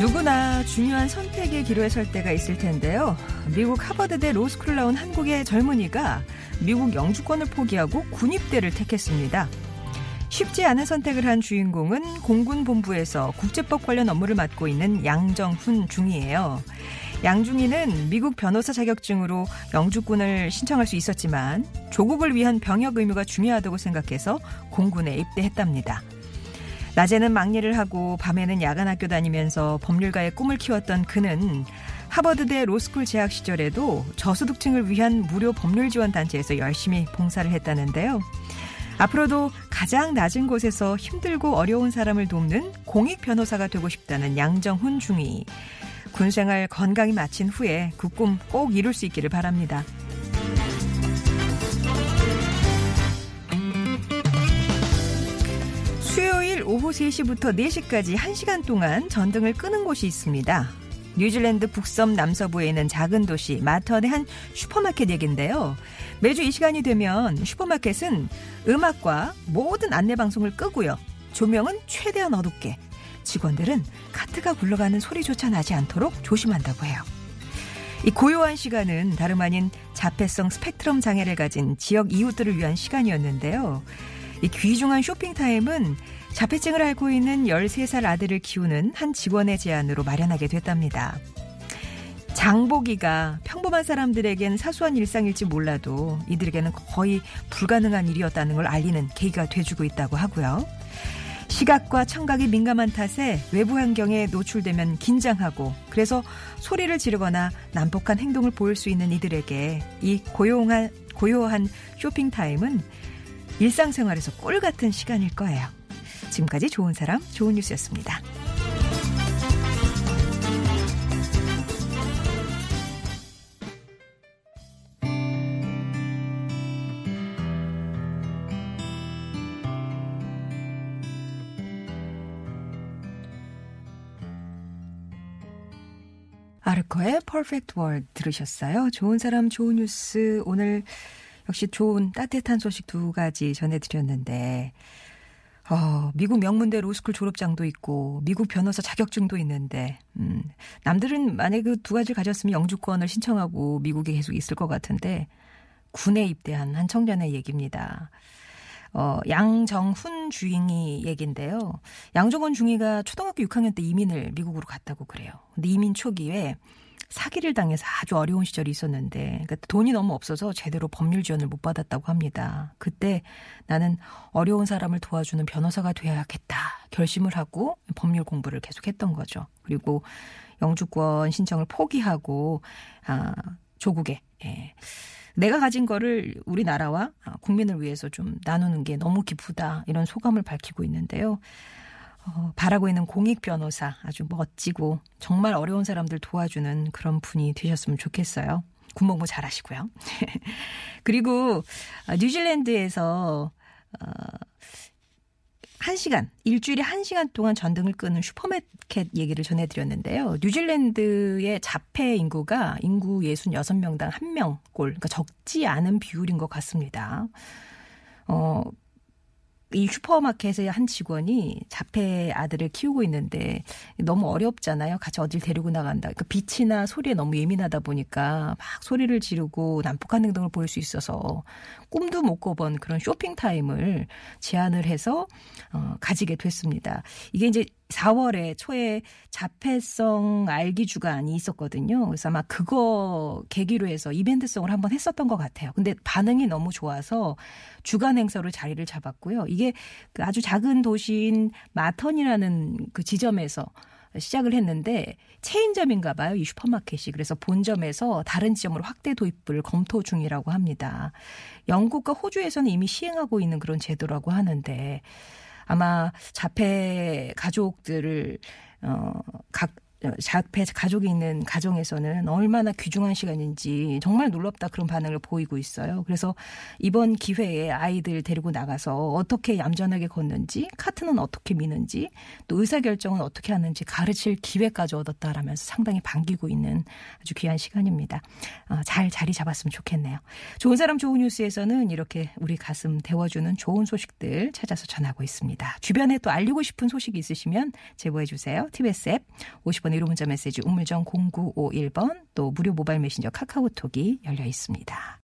누구나 중요한 선택의 기로에 설 때가 있을 텐데요. 미국 하버드대 로스쿨 나온 한국의 젊은이가 미국 영주권을 포기하고 군입대를 택했습니다. 쉽지 않은 선택을 한 주인공은 공군 본부에서 국제법 관련 업무를 맡고 있는 양정훈 중이에요. 양중이는 미국 변호사 자격증으로 영주권을 신청할 수 있었지만 조국을 위한 병역 의무가 중요하다고 생각해서 공군에 입대했답니다. 낮에는 막일을 하고 밤에는 야간 학교 다니면서 법률가의 꿈을 키웠던 그는 하버드대 로스쿨 재학 시절에도 저소득층을 위한 무료 법률 지원 단체에서 열심히 봉사를 했다는데요. 앞으로도 가장 낮은 곳에서 힘들고 어려운 사람을 돕는 공익 변호사가 되고 싶다는 양정훈 중위. 군생활 건강히 마친 후에 그 꿈 꼭 이룰 수 있기를 바랍니다. 수요일 오후 3시부터 4시까지 1시간 동안 전등을 끄는 곳이 있습니다. 뉴질랜드 북섬 남서부에 있는 작은 도시 마턴의 한 슈퍼마켓 얘긴데요. 매주 이 시간이 되면 슈퍼마켓은 음악과 모든 안내 방송을 끄고요. 조명은 최대한 어둡게. 직원들은 카트가 굴러가는 소리조차 나지 않도록 조심한다고 해요. 이 고요한 시간은 다름 아닌 자폐성 스펙트럼 장애를 가진 지역 이웃들을 위한 시간이었는데요. 이 귀중한 쇼핑타임은 자폐증을 앓고 있는 13살 아들을 키우는 한 직원의 제안으로 마련하게 됐답니다. 장보기가 평범한 사람들에겐 사소한 일상일지 몰라도 이들에게는 거의 불가능한 일이었다는 걸 알리는 계기가 돼주고 있다고 하고요. 시각과 청각이 민감한 탓에 외부 환경에 노출되면 긴장하고 그래서 소리를 지르거나 난폭한 행동을 보일 수 있는 이들에게 이 고요한, 고요한 쇼핑 타임은 일상생활에서 꿀 같은 시간일 거예요. 지금까지 좋은 사람, 좋은 뉴스였습니다. 아르코의 Perfect World 들으셨어요. 좋은 사람, 좋은 뉴스. 오늘 역시 좋은 따뜻한 소식 두 가지 전해드렸는데, 어, 미국 명문대 로스쿨 졸업장도 있고, 미국 변호사 자격증도 있는데, 음, 남들은 만약에 그 두 가지를 가졌으면 영주권을 신청하고 미국에 계속 있을 것 같은데, 군에 입대한 한 청년의 얘기입니다. 어, 양정훈 주인이 얘긴데요. 양정훈 중위가 초등학교 6학년 때 이민을 미국으로 갔다고 그래요. 근데 이민 초기에 사기를 당해서 아주 어려운 시절이 있었는데 그러니까 돈이 너무 없어서 제대로 법률 지원을 못 받았다고 합니다. 그때 나는 어려운 사람을 도와주는 변호사가 되어야겠다 결심을 하고 법률 공부를 계속했던 거죠. 그리고 영주권 신청을 포기하고 아 조국에 예. 내가 가진 거를 우리나라와 국민을 위해서 좀 나누는 게 너무 기쁘다 이런 소감을 밝히고 있는데요. 어, 바라고 있는 공익 변호사 아주 멋지고 정말 어려운 사람들 도와주는 그런 분이 되셨으면 좋겠어요. 군복무 잘하시고요. 그리고 어, 뉴질랜드에서 어, 1시간, 일주일에 1시간 동안 전등을 끄는 슈퍼마켓 얘기를 전해드렸는데요. 뉴질랜드의 자폐 인구가 인구 66명당 1명꼴, 그러니까 적지 않은 비율인 것 같습니다. 어, 이 슈퍼마켓의 한 직원이 자폐 아들을 키우고 있는데 너무 어렵잖아요. 같이 어딜 데리고 나간다. 그러니까 빛이나 소리에 너무 예민하다 보니까 막 소리를 지르고 난폭한 행동을 보일 수 있어서 꿈도 못 꿔본 그런 쇼핑 타임을 제안을 해서 어, 가지게 됐습니다. 이게 이제 4월에 초에 자폐성 알기 주간이 있었거든요. 그래서 아마 그거 계기로 해서 이벤트성을 한번 했었던 것 같아요. 근데 반응이 너무 좋아서 주간 행사로 자리를 잡았고요. 이게 그 아주 작은 도시인 마턴이라는 그 지점에서 시작을 했는데 체인점인가 봐요. 이 슈퍼마켓이. 그래서 본점에서 다른 지점으로 확대 도입을 검토 중이라고 합니다. 영국과 호주에서는 이미 시행하고 있는 그런 제도라고 하는데 아마 자폐 가족들을 어, 각 자폐 가족이 있는 가정에서는 얼마나 귀중한 시간인지 정말 놀랍다 그런 반응을 보이고 있어요. 그래서 이번 기회에 아이들 데리고 나가서 어떻게 얌전하게 걷는지, 카트는 어떻게 미는지, 또 의사결정은 어떻게 하는지 가르칠 기회까지 얻었다라면서 상당히 반기고 있는 아주 귀한 시간입니다. 어, 잘 자리 잡았으면 좋겠네요. 좋은 사람 좋은 뉴스에서는 이렇게 우리 가슴 데워주는 좋은 소식들 찾아서 전하고 있습니다. 주변에 또 알리고 싶은 소식이 있으시면 제보해 주세요. TBS 앱 50번 1호 문자 메시지 우물정 0951번 또 무료 모바일 메신저 카카오톡이 열려 있습니다.